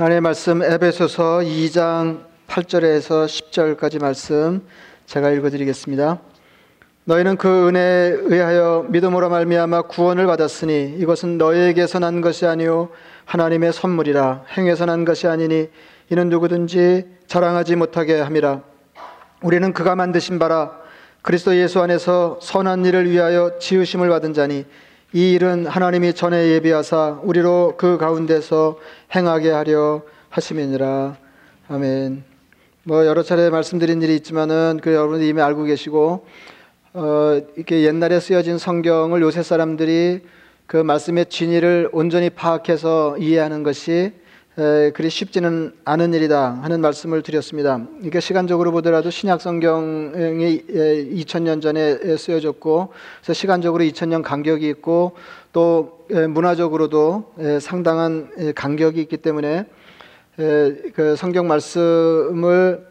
하나님의 말씀 에베소서 2장 8절에서 10절까지 말씀 제가 읽어드리겠습니다. 너희는 그 은혜에 의하여 믿음으로 말미암아 구원을 받았으니 이것은 너희에게서 난 것이 아니요 하나님의 선물이라. 행해서 난 것이 아니니 이는 누구든지 자랑하지 못하게 함이라. 우리는 그가 만드신 바라. 그리스도 예수 안에서 선한 일을 위하여 지으심을 받은 자니 이 일은 하나님이 전에 예비하사 우리로 그 가운데서 행하게 하려 하심이니라. 아멘. 뭐 여러 차례 말씀드린 일이 있지만은 그 여러분들 이미 알고 계시고 어 이렇게 옛날에 쓰여진 성경을 요새 사람들이 그 말씀의 진리를 온전히 파악해서 이해하는 것이 그리 쉽지는 않은 일이다 하는 말씀을 드렸습니다. 이게 시간적으로 보더라도 신약 성경이 2000년 전에 쓰여졌고, 그래서 시간적으로 2000년 간격이 있고, 또 문화적으로도 상당한 간격이 있기 때문에 그 성경 말씀을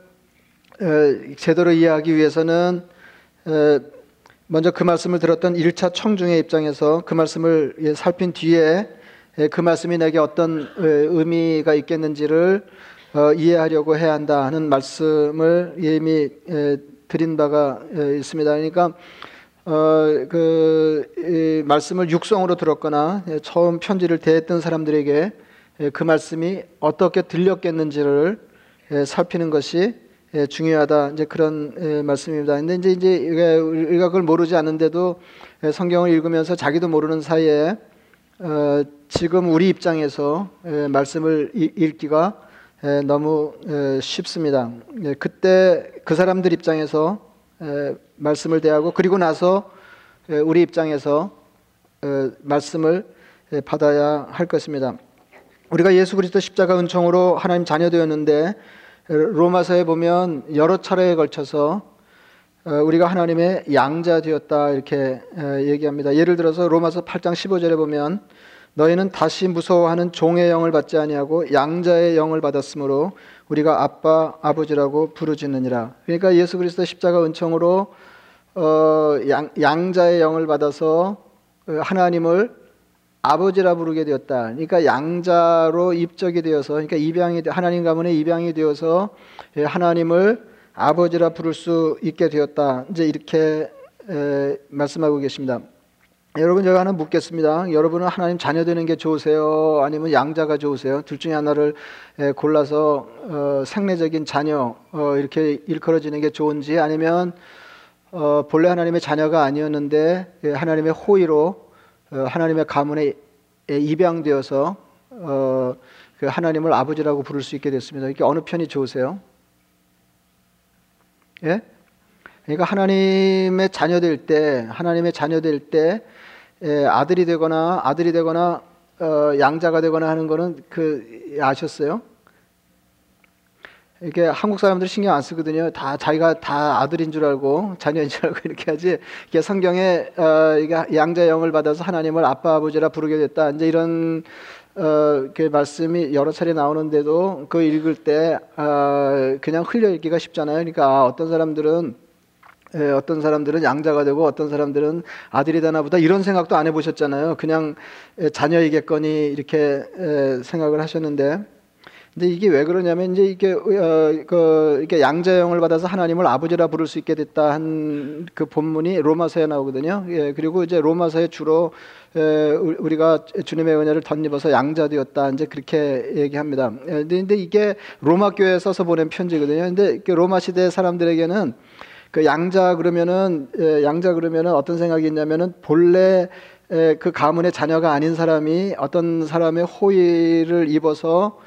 제대로 이해하기 위해서는 먼저 그 말씀을 들었던 1차 청중의 입장에서 그 말씀을 살핀 뒤에 예, 그 말씀이 내게 어떤 의미가 있겠는지를 어, 이해하려고 해야 한다 하는 말씀을 이미 드린 바가 있습니다. 그러니까 어, 그 말씀을 육성으로 들었거나 처음 편지를 대했던 사람들에게 그 말씀이 어떻게 들렸겠는지를 살피는 것이 중요하다. 이제 그런 말씀입니다. 근데 이제 이제 우리가 그걸 모르지 않는데도 성경을 읽으면서 자기도 모르는 사이에 어, 지금 우리 입장에서 에, 말씀을 읽기가 에, 너무 에, 쉽습니다. 예, 그때 그 사람들 입장에서 말씀을 대하고 그리고 나서 우리 입장에서 말씀을 받아야 할 것입니다. 우리가 예수 그리스도 십자가 은총으로 하나님 자녀 되었는데 로마서에 보면 여러 차례에 걸쳐서 어, 우리가 하나님의 양자 되었다 이렇게 얘기합니다. 예를 들어서 로마서 8장 15절에 보면 너희는 다시 무서워하는 종의 영을 받지 아니하고 양자의 영을 받았으므로 우리가 아빠 아버지라고 부르짖느니라. 그러니까 예수 그리스도 십자가 은총으로 어, 양, 양자의 영을 받아서 어, 하나님을 아버지라 부르게 되었다. 그러니까 양자로 입적이 되어서 그러니까 입양이 하나님 가문의 입양이 되어서 예, 하나님을 아버지라 부를 수 있게 되었다. 이제 이렇게 에, 말씀하고 계십니다. 여러분 제가 하나 묻겠습니다. 여러분은 하나님 자녀 되는 게 좋으세요? 아니면 양자가 좋으세요? 둘 중에 하나를 에, 골라서 어, 생내적인 자녀 어, 이렇게 일컬어지는 게 좋은지 아니면 어, 본래 하나님의 자녀가 아니었는데 예, 하나님의 호의로 어, 하나님의 가문에 입양되어서 어, 그 하나님을 아버지라고 부를 수 있게 됐습니다. 이게 어느 편이 좋으세요? 예? 그러니까 하나님의 자녀 될 때, 하나님의 자녀 될 때 예, 아들이 되거나 아들이 되거나 어, 양자가 되거나 하는 거는 그 아셨어요? 이게 한국 사람들 신경 안 쓰거든요. 다 자기가 다 아들인 줄 알고 자녀인 줄 알고 이렇게 하지. 이게 성경에 어, 이게 양자 영을 받아서 하나님을 아빠 아버지라 부르게 됐다. 이제 이런 어, 그 말씀이 여러 차례 나오는데도 그 읽을 때 어, 그냥 흘려 읽기가 쉽잖아요. 그러니까 어떤 사람들은 에, 어떤 사람들은 양자가 되고 어떤 사람들은 아들이 되나 보다 이런 생각도 안 해보셨잖아요. 그냥 에, 자녀이겠거니 이렇게 에, 생각을 하셨는데 근데 이게 왜 그러냐면 이제 이게 어, 그 이렇게 양자형을 받아서 하나님을 아버지라 부를 수 있게 됐다 한 그 본문이 로마서에 나오거든요. 예, 그리고 이제 로마서에 주로 에, 우리가 주님의 은혜를 덧입어서 양자되었다 이제 그렇게 얘기합니다. 예, 근데, 이게 로마 교회에 써서 보낸 편지거든요. 근데 로마 시대 사람들에게는 그 양자 그러면은 에, 양자 그러면은 어떤 생각이 있냐면은 본래 에, 그 가문의 자녀가 아닌 사람이 어떤 사람의 호의를 입어서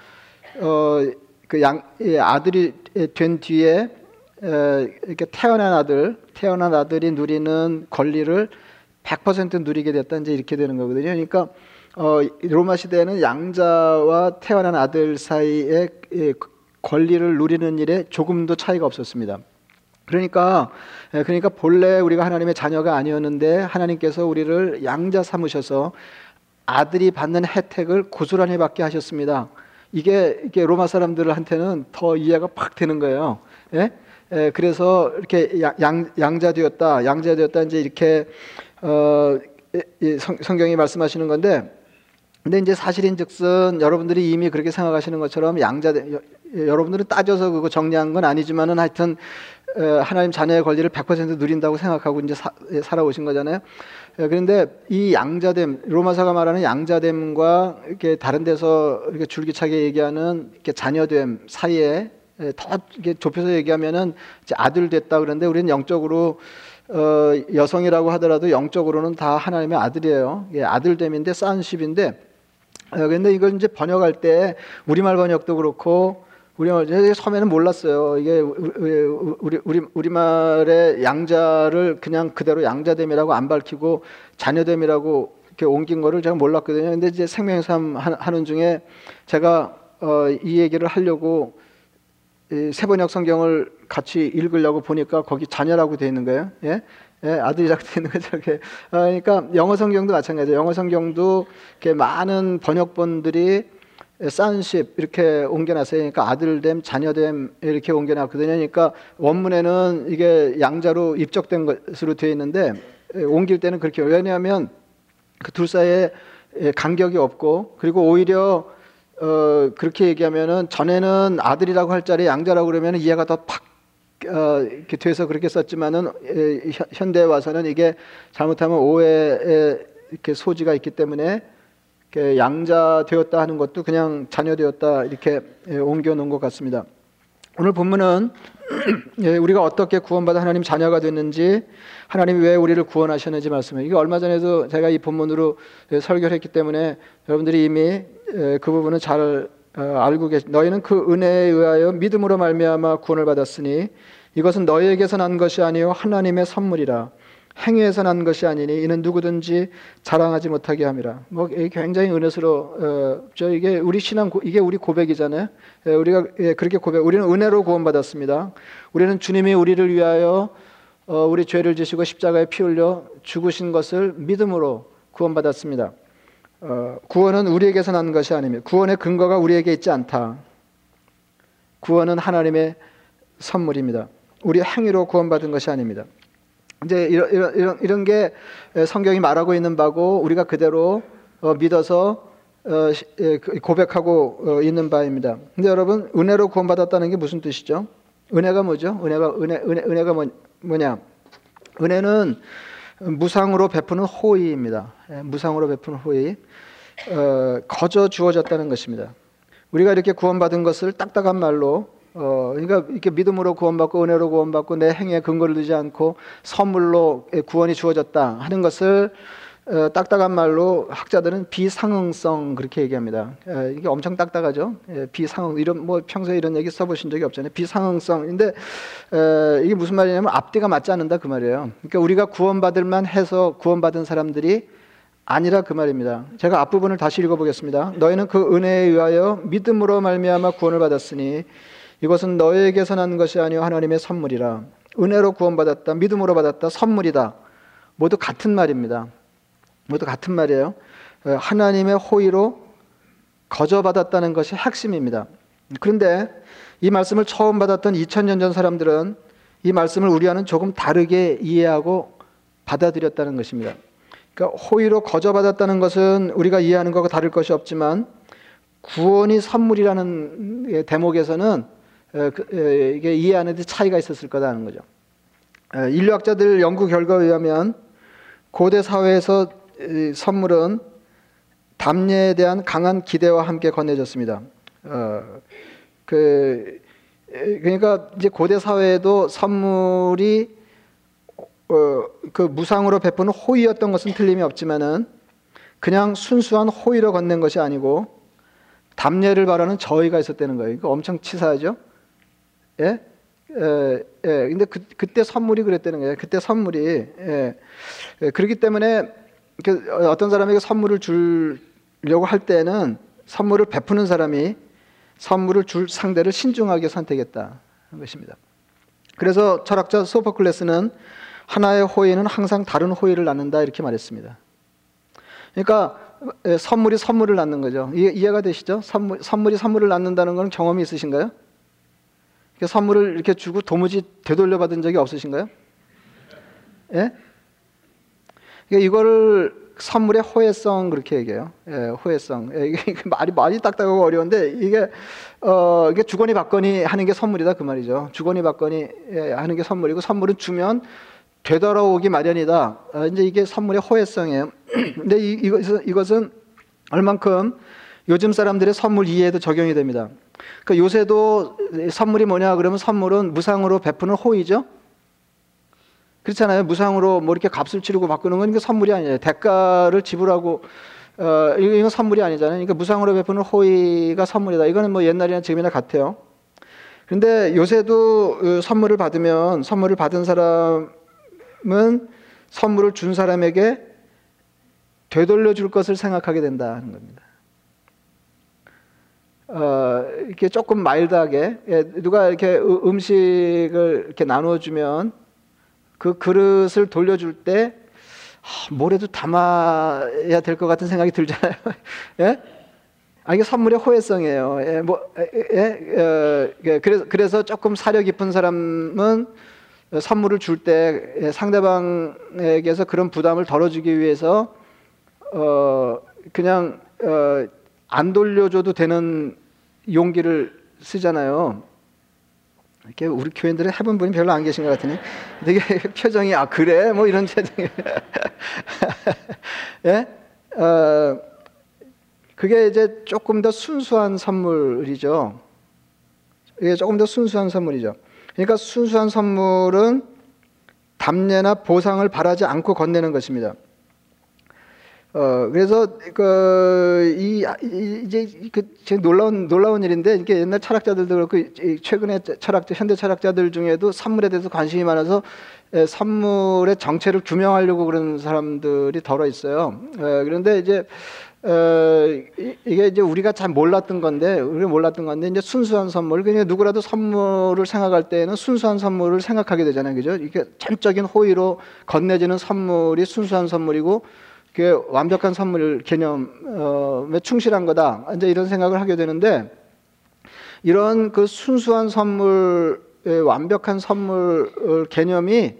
어, 그 양 아들이 된 뒤에 이렇게 태어난 아들, 태어난 아들이 누리는 권리를 100% 누리게 됐다 이제 이렇게 되는 거거든요. 그러니까 어, 로마 시대에는 양자와 태어난 아들 사이에 권리를 누리는 일에 조금도 차이가 없었습니다. 그러니까 그러니까 본래 우리가 하나님의 자녀가 아니었는데 하나님께서 우리를 양자 삼으셔서 아들이 받는 혜택을 고스란히 받게 하셨습니다. 이게, 이게 로마 사람들한테는 더 이해가 팍 되는 거예요. 예? 예, 그래서 이렇게 양, 양자되었다, 양자되었다, 이제 이렇게, 어, 성, 성경이 말씀하시는 건데, 근데 이제 사실인즉슨 여러분들이 이미 그렇게 생각하시는 것처럼 양자됨 여러분들은 따져서 그거 정리한 건 아니지만은 하여튼 하나님 자녀의 권리를 100% 누린다고 생각하고 이제 사, 예, 살아오신 거잖아요. 그런데 이 양자됨 로마사가 말하는 양자됨과 이렇게 다른 데서 이렇게 줄기차게 얘기하는 이렇게 자녀됨 사이에 더 이렇게 좁혀서 얘기하면은 아들 됐다 그러는데 우리는 영적으로 어, 여성이라고 하더라도 영적으로는 다 하나님의 아들이에요. 예, 아들됨인데 싼십인데 그런데 어, 이걸 이제 번역할 때 우리말 번역도 그렇고 우리말 처음에는 몰랐어요. 이게 우리 우리 우리말의 양자를 그냥 그대로 양자됨이라고 안 밝히고 자녀됨이라고 이렇게 옮긴 거를 제가 몰랐거든요. 근데 이제 생명삼 하는 중에 제가 어, 이 얘기를 하려고 세번역 성경을 같이 읽으려고 보니까 거기 자녀라고 되어 있는 거예요. 예? 예, 아들이라고 되어 있는 거죠. 어, 그러니까 영어 성경도 마찬가지예요. 영어 성경도 이렇게 많은 번역본들이 산십 이렇게 옮겨놨어요. 그러니까 아들됨, 자녀됨 이렇게 옮겨놨거든요. 그러니까 원문에는 이게 양자로 입적된 것으로 되어 있는데 옮길 때는 그렇게 왜냐하면 그 둘 사이에 간격이 없고 그리고 오히려 어, 그렇게 얘기하면은 전에는 아들이라고 할 자리에 양자라고 그러면 이해가 더팍 어, 이렇게 돼서 그렇게 썼지만은 에, 현대에 와서는 이게 잘못하면 오해의 이렇게 소지가 있기 때문에 양자 되었다 하는 것도 그냥 자녀 되었다 이렇게 에, 옮겨 놓은 것 같습니다. 오늘 본문은 예, 우리가 어떻게 구원받아 하나님 자녀가 됐는지 하나님이 왜 우리를 구원하셨는지 말씀해요. 이게 얼마 전에도 제가 이 본문으로 예, 설교를 했기 때문에 여러분들이 이미 예, 그 부분은 잘 어, 알고 계시. 너희는 그 은혜에 의하여 믿음으로 말미암아 구원을 받았으니 이것은 너희에게서 난 것이 아니요 하나님의 선물이라. 행위에서 난 것이 아니니 이는 누구든지 자랑하지 못하게 함이라. 뭐 굉장히 은혜스러. 어, 저 이게 우리 신앙 이게 우리 고백이잖아요. 예, 우리가 예, 그렇게 고백. 우리는 은혜로 구원받았습니다. 우리는 주님이 우리를 위하여 어, 우리 죄를 지시고 십자가에 피 흘려 죽으신 것을 믿음으로 구원받았습니다. 어, 구원은 우리에게서 난 것이 아닙니다. 구원의 근거가 우리에게 있지 않다. 구원은 하나님의 선물입니다. 우리 행위로 구원받은 것이 아닙니다. 이제 이런, 이런, 이런, 이런 게 성경이 말하고 있는 바고 우리가 그대로 어, 믿어서 어, 예, 그 고백하고 어, 있는 바입니다. 근데 여러분 은혜로 구원받았다는 게 무슨 뜻이죠? 은혜가 뭐죠? 은혜가 은혜 은혜 은혜가 뭐, 뭐냐? 은혜는 무상으로 베푸는 호의입니다. 예, 무상으로 베푸는 호의. 어, 거저 주어졌다는 것입니다. 우리가 이렇게 구원받은 것을 딱딱한 말로 어, 그러니까 이렇게 믿음으로 구원받고 은혜로 구원받고 내 행위에 근거를 두지 않고 선물로 구원이 주어졌다 하는 것을 어, 딱딱한 말로 학자들은 비상응성 그렇게 얘기합니다. 에, 이게 엄청 딱딱하죠. 에, 비상응 이런 뭐 평소에 이런 얘기 써보신 적이 없잖아요. 비상응성인데 에, 이게 무슨 말이냐면 앞뒤가 맞지 않는다 그 말이에요. 그러니까 우리가 구원받을만 해서 구원받은 사람들이 아니라 그 말입니다. 제가 앞부분을 다시 읽어보겠습니다. 너희는 그 은혜에 의하여 믿음으로 말미암아 구원을 받았으니 이것은 너희에게서 난 것이 아니요 하나님의 선물이라. 은혜로 구원받았다. 믿음으로 받았다. 선물이다. 모두 같은 말입니다. 모두 같은 말이에요. 하나님의 호의로 거저 받았다는 것이 핵심입니다. 그런데 이 말씀을 처음 받았던 2000년 전 사람들은 이 말씀을 우리와는 조금 다르게 이해하고 받아들였다는 것입니다. 그러니까 호의로 거저 받았다는 것은 우리가 이해하는 것과 다를 것이 없지만 구원이 선물이라는 대목에서는 그, 이게 이해하는 데 차이가 있었을 거다는 거죠. 인류학자들 연구 결과에 의하면 고대 사회에서 선물은 담례에 대한 강한 기대와 함께 건네졌습니다. 어, 그 그러니까 이제 고대 사회에도 선물이 어, 그 무상으로 베푸는 호의였던 것은 틀림이 없지만은 그냥 순수한 호의로 건넨 것이 아니고 담례를 바라는 저희가 있었다는 거예요. 이거 엄청 치사하죠. 예? 예, 예. 근데 그, 그때 선물이 그랬다는 거예요. 그때 선물이 예. 예. 그렇기 때문에 그 어떤 사람에게 선물을 주려고 할 때는 선물을 베푸는 사람이 선물을 줄 상대를 신중하게 선택했다 는 것입니다. 그래서 철학자 소포클레스는 하나의 호의는 항상 다른 호의를 낳는다 이렇게 말했습니다. 그러니까 선물이 선물을 낳는 거죠. 이해, 가 되시죠? 선물, 선물이 선물을 낳는다는 건 경험이 있으신가요? 선물을 이렇게 주고 도무지 되돌려 받은 적이 없으신가요? 예? 그러니까 이거를 선물의 호혜성 그렇게 얘기해요. 예, 호혜성. 예, 이게 말이 말이 딱딱하고 어려운데 이게 어 이게 주거니 받거니 하는 게 선물이다 그 말이죠. 주거니 받거니 예, 하는 게 선물이고 선물은 주면 되돌아오기 마련이다. 아, 이제 이게 선물의 호혜성이에요. 근데 이, 이것은 이것은 얼만큼 요즘 사람들의 선물 이해에도 적용이 됩니다. 그러니까 요새도 선물이 뭐냐 그러면 선물은 무상으로 베푸는 호의죠. 그렇잖아요. 무상으로 뭐 이렇게 값을 치르고 바꾸는 건 이게 선물이 아니에요. 대가를 지불하고 어, 이건 선물이 아니잖아요. 그러니까 무상으로 베푸는 호의가 선물이다. 이거는 뭐 옛날이나 지금이나 같아요. 그런데 요새도 어, 선물을 받으면 선물을 받은 사람은 선물을 준 사람에게 되돌려 줄 것을 생각하게 된다는 겁니다. 어, 이렇게 조금 마일드하게 예, 누가 이렇게 음식을 이렇게 나눠주면 그 그릇을 돌려줄 때 아, 뭐래도 담아야 될 것 같은 생각이 들잖아요. 예? 아, 이게 선물의 호혜성이에요. 예, 뭐, 예, 어, 예, 그래서, 그래서 조금 사려 깊은 사람은 선물을 줄때 예, 상대방에게서 그런 부담을 덜어주기 위해서 어, 그냥 어, 안 돌려줘도 되는 용기를 쓰잖아요. 이렇게 우리 교인들은 해본 분이 별로 안 계신 것 같으니 되게 표정이 아 그래 뭐 이런 표정이 예 어, 그게 이제 조금 더 순수한 선물이죠. 이게 조금 더 순수한 선물이죠. 그러니까 순수한 선물은 담례나 보상을 바라지 않고 건네는 것입니다. 어 그래서 그이 이제 그 놀라운 놀라운 일인데 이게 옛날 철학자들도 그렇고 최근에 철학자 현대 철학자들 중에도 선물에 대해서 관심이 많아서 선물의 정체를 규명하려고 그런 사람들이 덜어 있어요. 에, 그런데 이제 어, 이게 이제 우리가 잘 몰랐던 건데, 우리가 몰랐던 건데, 이제 순수한 선물, 그냥 누구라도 선물을 생각할 때는 순수한 선물을 생각하게 되잖아요. 그죠? 이게 전적인 호의로 건네지는 선물이 순수한 선물이고, 그게 완벽한 선물 개념에 충실한 거다. 이제 이런 생각을 하게 되는데 이런 그 순수한 선물, 완벽한 선물 개념이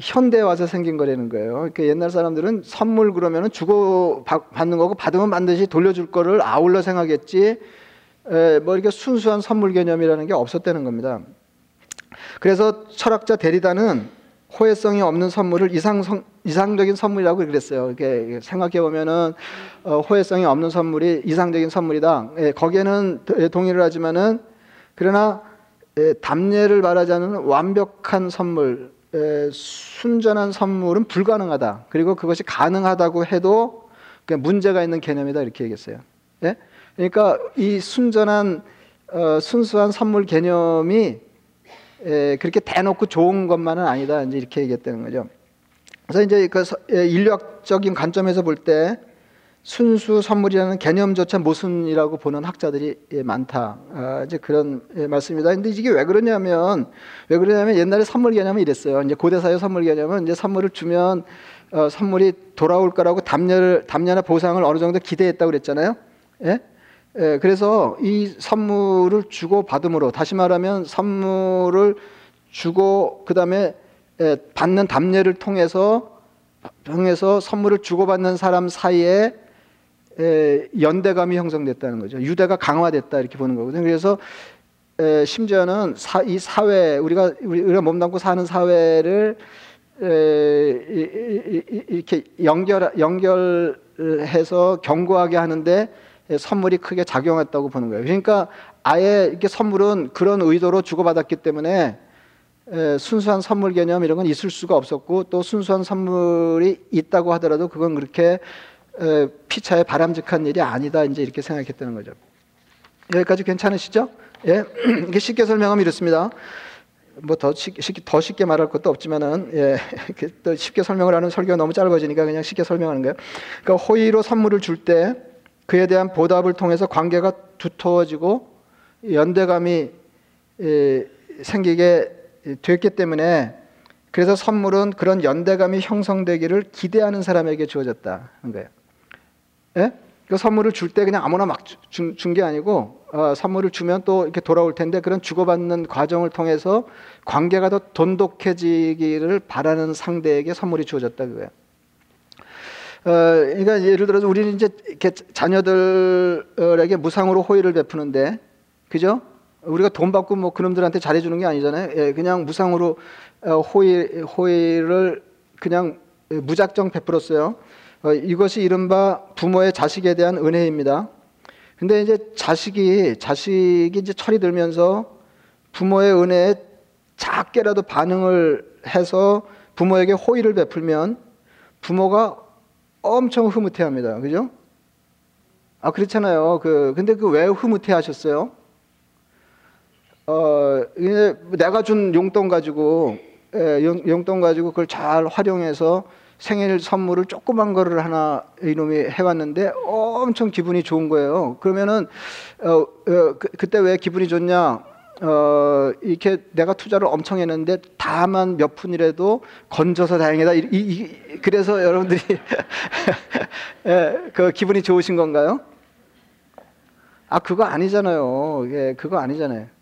현대에 와서 생긴 거라는 거예요. 그러니까 옛날 사람들은 선물 그러면은 주고 받는 거고 받으면 반드시 돌려줄 거를 아울러 생각했지 뭐 이렇게 순수한 선물 개념이라는 게 없었다는 겁니다. 그래서 철학자 데리다는 호혜성이 없는 선물을 이상 이상적인 선물이라고 그랬어요. 이렇게 생각해 보면은 어, 호혜성이 없는 선물이 이상적인 선물이다. 예, 거기에는 예, 동의를 하지만은 그러나 예, 담례를 말하자는 완벽한 선물, 예, 순전한 선물은 불가능하다. 그리고 그것이 가능하다고 해도 문제가 있는 개념이다 이렇게 얘기했어요. 예? 그러니까 이 순전한 어, 순수한 선물 개념이 에, 그렇게 대놓고 좋은 것만은 아니다. 이제 이렇게 얘기했다는 거죠. 그래서 이제 그 인류학적인 관점에서 볼 때 순수 선물이라는 개념조차 모순이라고 보는 학자들이 예, 많다. 아, 이제 그런 예, 말씀입니다. 근데 이게 왜 그러냐면 왜 그러냐면 옛날에 선물 개념은 이랬어요. 이제 고대사의 선물 개념은 이제 선물을 주면 어, 선물이 돌아올 거라고 담례를 담례나 보상을 어느 정도 기대했다고 그랬잖아요. 예? 예, 그래서 이 선물을 주고 받음으로 다시 말하면 선물을 주고 그다음에 예, 받는 담례를 통해서 통해서 선물을 주고받는 사람 사이에 예, 연대감이 형성됐다는 거죠. 유대가 강화됐다 이렇게 보는 거거든요. 그래서 예, 심지어는 사, 이 사회 우리가 우리가 몸담고 사는 사회를 이렇게 연결 연결해서 견고하게 하는데 선물이 크게 작용했다고 보는 거예요. 그러니까 아예 이렇게 선물은 그런 의도로 주고받았기 때문에 순수한 선물 개념 이런 건 있을 수가 없었고 또 순수한 선물이 있다고 하더라도 그건 그렇게 피차에 바람직한 일이 아니다 이제 이렇게 생각했다는 거죠. 여기까지 괜찮으시죠? 예, 이게 쉽게 설명하면 이렇습니다. 뭐더 쉽게 더 쉽게 말할 것도 없지만은 예, 또 쉽게 설명을 하는 설교가 너무 짧아지니까 그냥 쉽게 설명하는 거예요. 그러니까 호의로 선물을 줄 때 그에 대한 보답을 통해서 관계가 두터워지고 연대감이 생기게 됐기 때문에 그래서 선물은 그런 연대감이 형성되기를 기대하는 사람에게 주어졌다는 거예요. 예? 그 선물을 줄 때 그냥 아무나 막 준 게 아니고 어, 선물을 주면 또 이렇게 돌아올 텐데 그런 주고받는 과정을 통해서 관계가 더 돈독해지기를 바라는 상대에게 선물이 주어졌다 그거예요. 그러니까 예를 들어서 우리는 이제 이렇게 자녀들에게 무상으로 호의를 베푸는데, 그죠? 우리가 돈 받고 뭐 그놈들한테 잘해주는 게 아니잖아요. 예, 그냥 무상으로 어, 호의 호의를 그냥 무작정 베풀었어요. 어, 이것이 이른바 부모의 자식에 대한 은혜입니다. 근데 이제 자식이 자식이 이제 철이 들면서 부모의 은혜에 작게라도 반응을 해서 부모에게 호의를 베풀면 부모가 엄청 흐뭇해합니다. 그죠? 아 그렇잖아요. 그 근데 그 왜 흐뭇해하셨어요? 어 내가 준 용돈 가지고 예, 용, 용돈 가지고 그걸 잘 활용해서 생일 선물을 조그만 거를 하나 이놈이 해왔는데 엄청 기분이 좋은 거예요. 그러면은 어, 어 그, 그때 왜 기분이 좋냐? 어, 이렇게 내가 투자를 엄청 했는데 다만 몇 푼이라도 건져서 다행이다. 이, 이, 그래서 여러분들이 예, 그 기분이 좋으신 건가요? 아 그거 아니잖아요. 예, 그거 아니잖아요.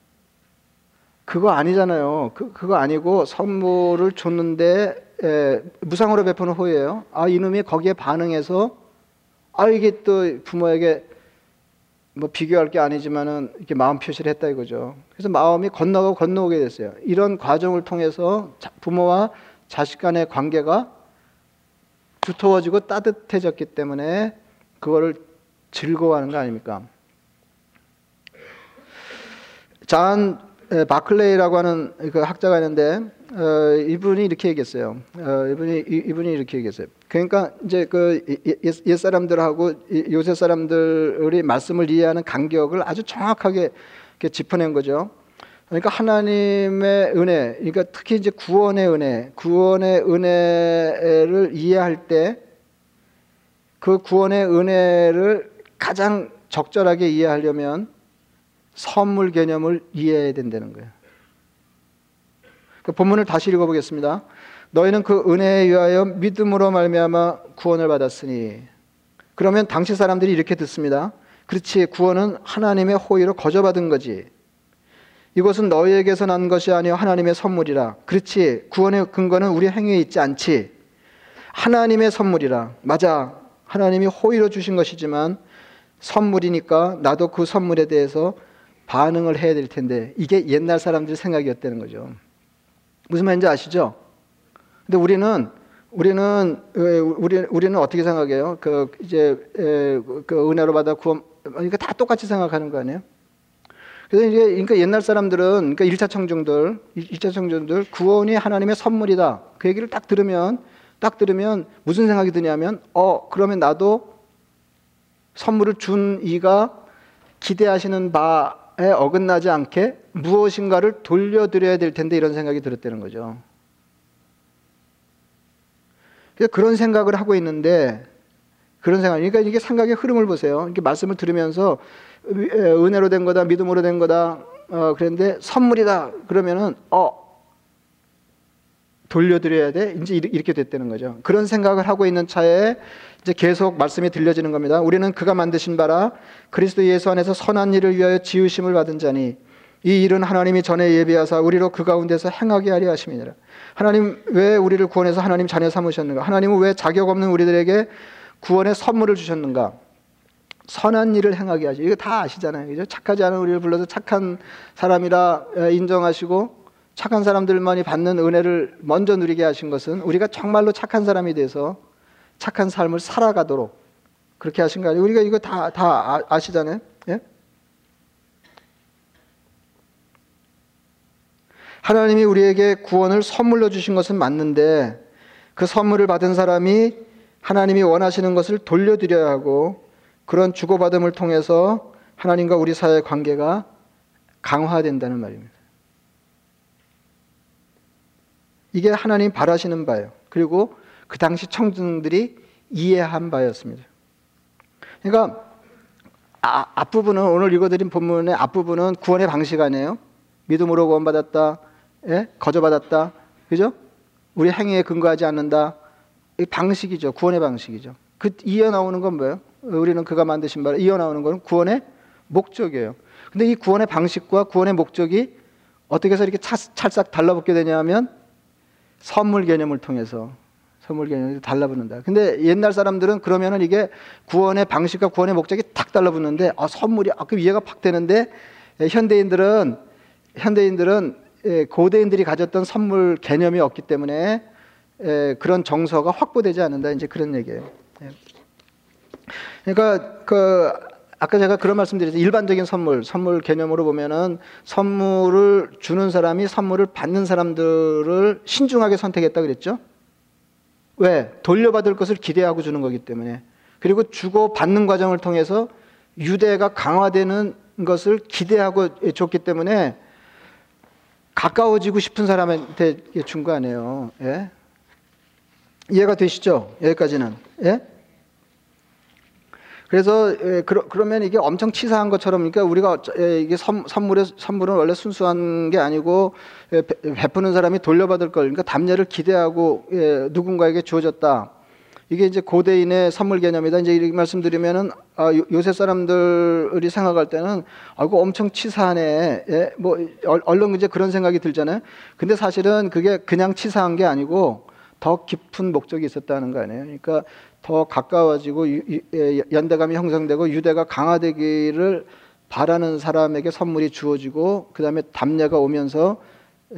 그거 아니잖아요. 그, 그거 아니고 선물을 줬는데 에, 무상으로 베푸는 호의예요. 아 이놈이 거기에 반응해서 아 이게 또 부모에게 뭐 비교할 게 아니지만은 이렇게 마음 표시를 했다 이거죠. 그래서 마음이 건너고 건너오게 됐어요. 이런 과정을 통해서 부모와 자식 간의 관계가 두터워지고 따뜻해졌기 때문에 그거를 즐거워하는 거 아닙니까? 잔 바클레이라고 하는 그 학자가 있는데 어, 이분이 이렇게 얘기했어요. 어, 이분이 이, 분이 이렇게 얘기했어요. 그러니까 이제 그옛 사람들하고 요새 사람들이 말씀을 이해하는 간격을 아주 정확하게 짚어낸 거죠. 그러니까 하나님의 은혜, 그러니까 특히 이제 구원의 은혜, 구원의 은혜를 이해할 때 그 구원의 은혜를 가장 적절하게 이해하려면 선물 개념을 이해해야 된다는 거예요. 그 본문을 다시 읽어보겠습니다. 너희는 그 은혜에 의하여 믿음으로 말미암아 구원을 받았으니 그러면 당시 사람들이 이렇게 듣습니다. 그렇지 구원은 하나님의 호의로 거저 받은 거지. 이것은 너희에게서 난 것이 아니요 하나님의 선물이라. 그렇지 구원의 근거는 우리 행위에 있지 않지. 하나님의 선물이라. 맞아. 하나님이 호의로 주신 것이지만 선물이니까 나도 그 선물에 대해서 반응을 해야 될 텐데 이게 옛날 사람들 생각이었다는 거죠. 무슨 말인지 아시죠? 근데 우리는 우리는 우리 우리는 어떻게 생각해요? 그 이제 그 은혜로 받아 구원 그러니까 다 똑같이 생각하는 거 아니에요? 그래서 이제 그러니까 옛날 사람들은 그러니까 1차 청중들 1차 청중들 구원이 하나님의 선물이다. 그 얘기를 딱 들으면 딱 들으면 무슨 생각이 드냐면 어 그러면 나도 선물을 준 이가 기대하시는 바 에 어긋나지 않게 무엇인가를 돌려드려야 될 텐데 이런 생각이 들었다는 거죠. 그런 생각을 하고 있는데 그런 생각, 그러니까 이게 생각의 흐름을 보세요. 이렇게 말씀을 들으면서 은혜로 된 거다, 믿음으로 된 거다. 어, 그런데 선물이다. 그러면은 어 돌려드려야 돼. 이제 이렇게 됐다는 거죠. 그런 생각을 하고 있는 차에 이제 계속 말씀이 들려지는 겁니다. 우리는 그가 만드신 바라 그리스도 예수 안에서 선한 일을 위하여 지으심을 받은 자니 이 일은 하나님이 전에 예비하사 우리로 그 가운데서 행하게 하려 하심이니라. 하나님 왜 우리를 구원해서 하나님 자녀 삼으셨는가? 하나님은 왜 자격 없는 우리들에게 구원의 선물을 주셨는가? 선한 일을 행하게 하시. 이거 다 아시잖아요. 그죠? 착하지 않은 우리를 불러서 착한 사람이라 인정하시고 착한 사람들만이 받는 은혜를 먼저 누리게 하신 것은 우리가 정말로 착한 사람이 돼서 착한 삶을 살아가도록 그렇게 하신 거 아니에요? 우리가 이거 다, 다 아, 아시잖아요? 예? 하나님이 우리에게 구원을 선물로 주신 것은 맞는데 그 선물을 받은 사람이 하나님이 원하시는 것을 돌려드려야 하고 그런 주고받음을 통해서 하나님과 우리 사이의 관계가 강화된다는 말입니다. 이게 하나님 바라시는 바예요. 그리고 그 당시 청중들이 이해한 바였습니다. 그러니까 아, 앞부분은 오늘 읽어드린 본문의 앞부분은 구원의 방식 아니에요? 믿음으로 구원받았다. 예? 거저받았다. 그죠? 우리 행위에 근거하지 않는다. 이 방식이죠. 구원의 방식이죠. 그 이어 나오는 건 뭐예요? 우리는 그가 만드신 바를 이어 나오는 건 구원의 목적이에요. 근데 이 구원의 방식과 구원의 목적이 어떻게 해서 이렇게 찰, 싹 달라붙게 되냐면 선물 개념을 통해서 선물 개념이 달라붙는다. 근데 옛날 사람들은 그러면은 이게 구원의 방식과 구원의 목적이 탁 달라붙는데 아 선물이 아그 이해가 팍 되는데 예, 현대인들은 현대인들은 예, 고대인들이 가졌던 선물 개념이 없기 때문에 예, 그런 정서가 확보되지 않는다. 이제 그런 얘기예요. 그러니까 그 아까 제가 그런 말씀드렸죠. 일반적인 선물, 선물 개념으로 보면은 선물을 주는 사람이 선물을 받는 사람들을 신중하게 선택했다 그랬죠. 왜? 돌려받을 것을 기대하고 주는 거기 때문에. 그리고 주고 받는 과정을 통해서 유대가 강화되는 것을 기대하고 줬기 때문에 가까워지고 싶은 사람한테 준 거 아니에요. 예? 이해가 되시죠? 여기까지는. 예? 그래서 예, 그러, 그러면 이게 엄청 치사한 것처럼 그러니까 우리가 예, 이게 선, 선물의 선물은 원래 순수한 게 아니고 예, 베푸는 사람이 돌려받을 걸 그러니까 담례를 기대하고 예, 누군가에게 주어졌다. 이게 이제 고대인의 선물 개념이다. 이제 이렇게 말씀드리면은 아, 요 새 사람들이 생각할 때는 아이고 엄청 치사하네. 예? 뭐 얼른 이제 그런 생각이 들잖아요. 근데 사실은 그게 그냥 치사한 게 아니고 더 깊은 목적이 있었다는 거 아니에요. 그러니까 더 가까워지고 예, 연대감이 형성되고 유대가 강화되기를 바라는 사람에게 선물이 주어지고 그 다음에 담례가 오면서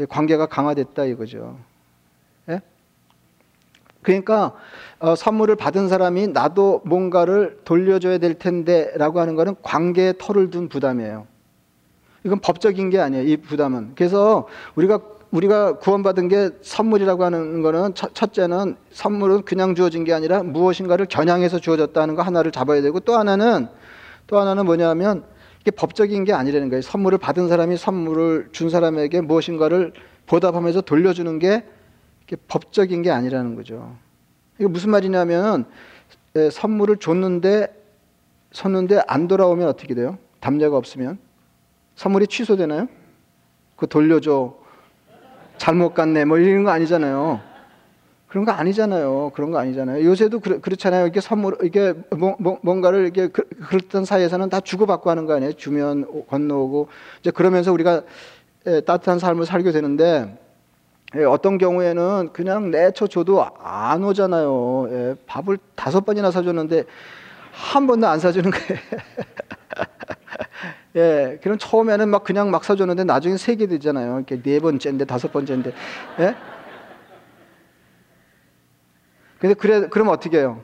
관계가 강화됐다 이거죠. 예? 그러니까 어, 선물을 받은 사람이 나도 뭔가를 돌려줘야 될 텐데라고 하는 것은 관계에 털을 둔 부담이에요. 이건 법적인 게 아니에요. 이 부담은. 그래서 우리가 우리가 구원받은 게 선물이라고 하는 거는 첫, 째는 선물은 그냥 주어진 게 아니라 무엇인가를 겨냥해서 주어졌다는 거 하나를 잡아야 되고 또 하나는 또 하나는 뭐냐면 이게 법적인 게 아니라는 거예요. 선물을 받은 사람이 선물을 준 사람에게 무엇인가를 보답하면서 돌려주는 게 법적인 게 아니라는 거죠. 이게 무슨 말이냐면 선물을 줬는데 줬는데 안 돌아오면 어떻게 돼요? 담례가 없으면 선물이 취소되나요? 그 돌려줘. 잘못 갔네 뭐 이런 거 아니잖아요. 그런 거 아니잖아요. 그런 거 아니잖아요. 요새도 그렇, 잖아요 이게 선물, 이게 뭐, 뭐, 뭔가를 이게 그, 그랬던 사이에서는 다 주고받고 하는 거 아니에요. 주면 건너오고 이제 그러면서 우리가 예, 따뜻한 삶을 살게 되는데 예, 어떤 경우에는 그냥 내쳐 줘도 안 오잖아요. 예, 밥을 다섯 번이나 사줬는데 한 번도 안 사주는 거예요. 예, 그럼 처음에는 막 그냥 막 사줬는데 나중에 세게 되잖아요. 이렇게 네 번째인데 다섯 번째인데. 예? 근데 그래, 그럼 어떻게 해요?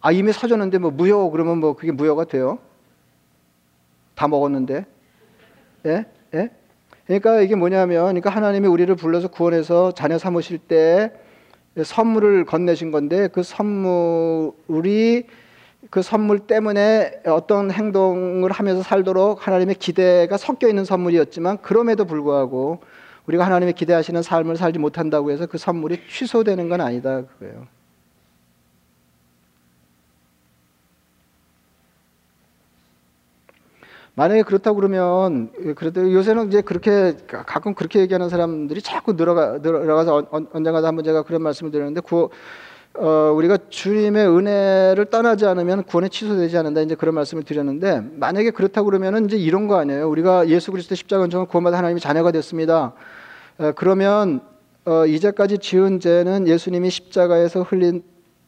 아, 이미 사줬는데 뭐 무효 그러면 뭐 그게 무효가 돼요? 다 먹었는데. 예? 예? 그러니까 이게 뭐냐면, 그러니까 하나님이 우리를 불러서 구원해서 자녀 삼으실 때 선물을 건네신 건데 그 선물이 그 선물 때문에 어떤 행동을 하면서 살도록 하나님의 기대가 섞여 있는 선물이었지만 그럼에도 불구하고 우리가 하나님의 기대하시는 삶을 살지 못한다고 해서 그 선물이 취소되는 건 아니다 그거예요. 만약에 그렇다고 그러면 그래도 요새는 이제 그렇게 가끔 그렇게 얘기하는 사람들이 자꾸 늘어가 늘어가서 언젠가 한번 제가 그런 말씀을 드렸는데 그 어, 우리가 주님의 은혜를 떠나지 않으면 구원이 취소되지 않는다. 이제 그런 말씀을 드렸는데 만약에 그렇다고 그러면은 이제 이런 거 아니에요. 우리가 예수 그리스도 십자가 은총을 구원받아 하나님의 자녀가 됐습니다. 어, 그러면 어, 이제까지 지은 죄는 예수님이 십자가에서 흘린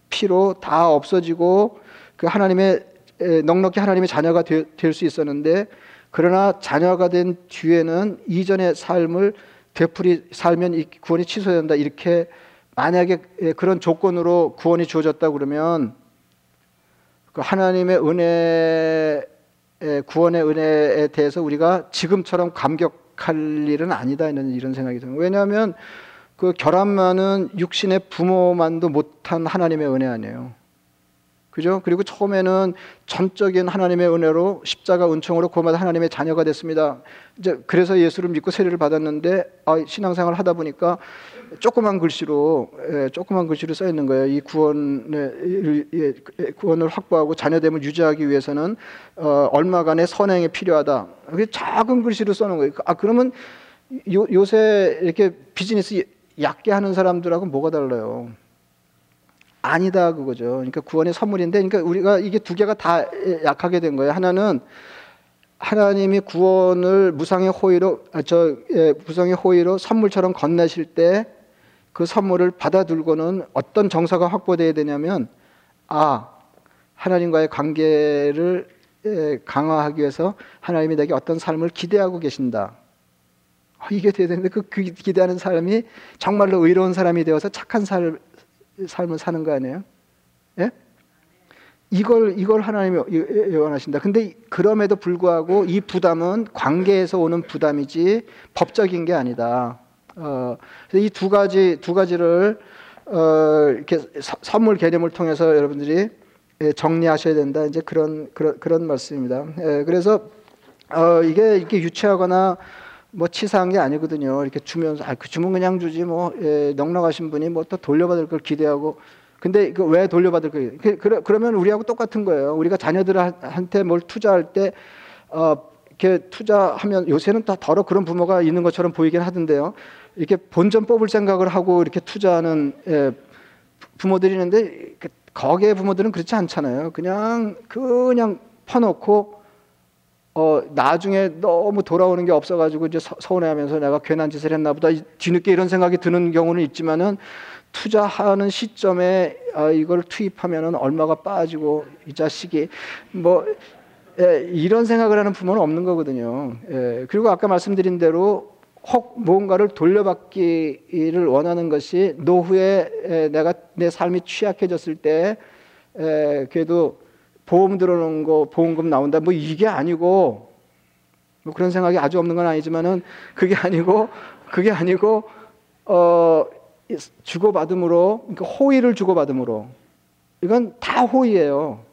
피로 다 없어지고 그 하나님의 에, 넉넉히 하나님의 자녀가 될 수 있었는데 그러나 자녀가 된 뒤에는 이전의 삶을 되풀이 살면 구원이 취소된다 이렇게 만약에 예, 그런 조건으로 구원이 주어졌다 그러면 그 하나님의 은혜 구원의 은혜에 대해서 우리가 지금처럼 감격할 일은 아니다 이런 이런 생각이 듭니다. 왜냐하면 그 결함만은 육신의 부모만도 못한 하나님의 은혜 아니에요. 그죠? 그리고 처음에는 전적인 하나님의 은혜로 십자가 은총으로 구원받아 하나님의 자녀가 됐습니다. 이제 그래서 예수를 믿고 세례를 받았는데 아, 신앙생활 하다 보니까 조그만 글씨로 예, 조그만 글씨로 써 있는 거예요. 이 구원을 예, 구원을 확보하고 자녀됨을 유지하기 위해서는 어, 얼마간의 선행이 필요하다. 그게 작은 글씨로 써놓은 거예요. 아 그러면 요, 요새 이렇게 비즈니스 얕게 하는 사람들하고 뭐가 달라요? 아니다 그거죠. 그러니까 구원의 선물인데, 그러니까 우리가 이게 두 개가 다 약하게 된 거예요. 하나는 하나님이 구원을 무상의 호의로 아, 저 예, 무상의 호의로 선물처럼 건네실 때 그 선물을 받아들고는 어떤 정서가 확보돼야 되냐면 아 하나님과의 관계를 강화하기 위해서 하나님이 내게 어떤 삶을 기대하고 계신다. 어, 이게 돼야 되는데 그 기대하는 사람이 정말로 의로운 사람이 되어서 착한 삶, 삶을 사는 거 아니에요? 예? 이걸 이걸 하나님이 원하신다. 근데 그럼에도 불구하고 이 부담은 관계에서 오는 부담이지 법적인 게 아니다. 어, 이 두 가지 두 가지를 어, 이렇게 서, 선물 개념을 통해서 여러분들이 예, 정리하셔야 된다. 이제 그런 그런 그런 말씀입니다. 예, 그래서 어, 이게 이렇게 유치하거나 뭐 치사한 게 아니거든요. 이렇게 주면서 아, 그 주면 그냥 주지 뭐 예, 넉넉하신 분이 뭐 또 돌려받을 걸 기대하고 근데 그 왜 돌려받을 거예요? 그, 그러, 그러면 우리하고 똑같은 거예요. 우리가 자녀들한테 뭘 투자할 때 어, 이렇게 투자하면 요새는 다 더러 그런 부모가 있는 것처럼 보이긴 하던데요. 이렇게 본전 뽑을 생각을 하고 이렇게 투자하는 예, 부모들이 있는데 거기에 부모들은 그렇지 않잖아요. 그냥 그냥 퍼놓고 어 나중에 너무 돌아오는 게 없어가지고 이제 서운해하면서 내가 괜한 짓을 했나보다 뒤늦게 이런 생각이 드는 경우는 있지만은 투자하는 시점에 아, 이걸 투입하면은 얼마가 빠지고 이 자식이 뭐 예, 이런 생각을 하는 부모는 없는 거거든요. 예, 그리고 아까 말씀드린 대로 혹 뭔가를 돌려받기를 원하는 것이 노후에 내가 내 삶이 취약해졌을 때 에, 그래도 보험 들어놓은 거 보험금 나온다 뭐 이게 아니고 뭐 그런 생각이 아주 없는 건 아니지만은 그게 아니고 그게 아니고 어 주고받음으로 그러니까 호의를 주고받음으로 이건 다 호의예요.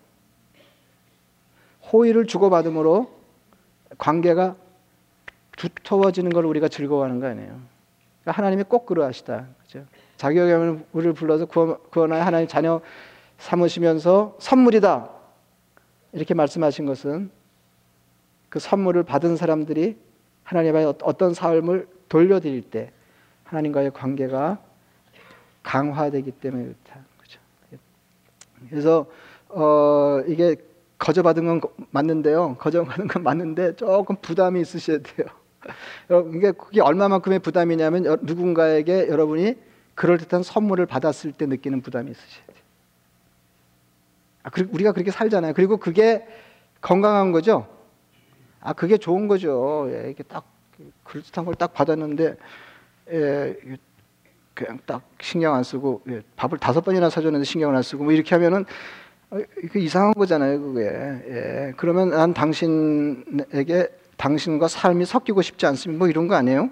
호의를 주고받음으로 관계가 두터워지는 걸 우리가 즐거워하는 거 아니에요. 그러니까 하나님이 꼭 그러하시다. 그죠? 자격을 우리를 불러서 구원하여 하나님 자녀 삼으시면서 선물이다. 이렇게 말씀하신 것은 그 선물을 받은 사람들이 하나님의 어떤 삶을 돌려드릴 때 하나님과의 관계가 강화되기 때문에 그렇다. 그죠? 그래서 어, 이게 거저 받은 건 맞는데요. 거저 받은 건 맞는데 조금 부담이 있으셔야 돼요. 이게 그게 얼마만큼의 부담이냐면 누군가에게 여러분이 그럴듯한 선물을 받았을 때 느끼는 부담이 있으셔야 돼요. 아, 우리가 그렇게 살잖아요. 그리고 그게 건강한 거죠. 아, 그게 좋은 거죠. 예, 이게 딱 그럴듯한 걸 딱 받았는데 예, 그냥 딱 신경 안 쓰고 예, 밥을 다섯 번이나 사줬는데 신경을 안 쓰고 뭐 이렇게 하면은 어, 그 이상한 거잖아요, 그게. 예. 그러면 난 당신에게 당신과 삶이 섞이고 싶지 않습니다. 뭐 이런 거 아니에요?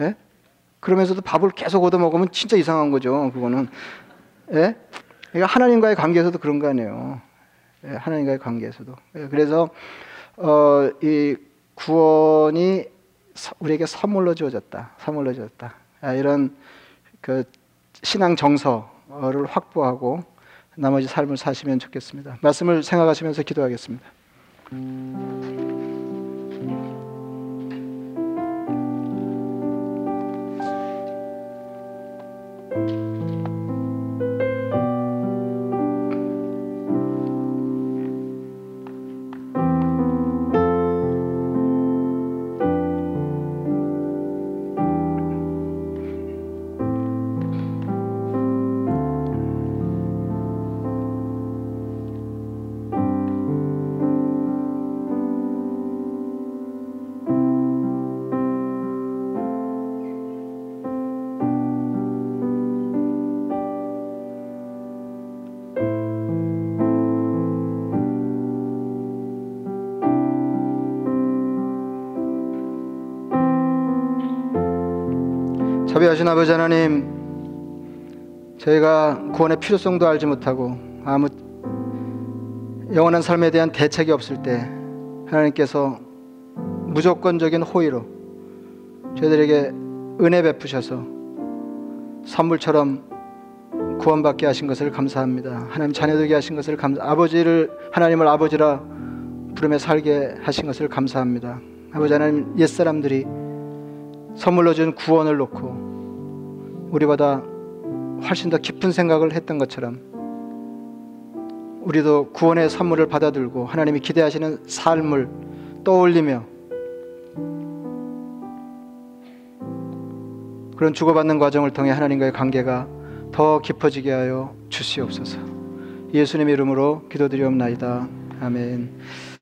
예? 그러면서도 밥을 계속 얻어 먹으면 진짜 이상한 거죠. 그거는. 예? 그러니까 하나님과의 관계에서도 그런 거 아니에요. 예, 하나님과의 관계에서도. 예, 그래서 어, 이 구원이 우리에게 선물로 주어졌다. 선물로 주어졌다. 아, 이런 그 신앙 정서를 확보하고 나머지 삶을 사시면 좋겠습니다. 말씀을 생각하시면서 기도하겠습니다. Thank you. 자비하신 아버지 하나님, 저희가 구원의 필요성도 알지 못하고 아무 영원한 삶에 대한 대책이 없을 때 하나님께서 무조건적인 호의로 저희들에게 은혜 베푸셔서 선물처럼 구원받게 하신 것을 감사합니다. 하나님 자녀되게 하신 것을 감사. 아버지를 하나님을 아버지라 부름에 살게 하신 것을 감사합니다. 아버지 하나님 옛 사람들이 선물로 준 구원을 놓고 우리보다 훨씬 더 깊은 생각을 했던 것처럼 우리도 구원의 선물을 받아들고 하나님이 기대하시는 삶을 떠올리며 그런 주고받는 과정을 통해 하나님과의 관계가 더 깊어지게 하여 주시옵소서. 예수님의 이름으로 기도드리옵나이다. 아멘.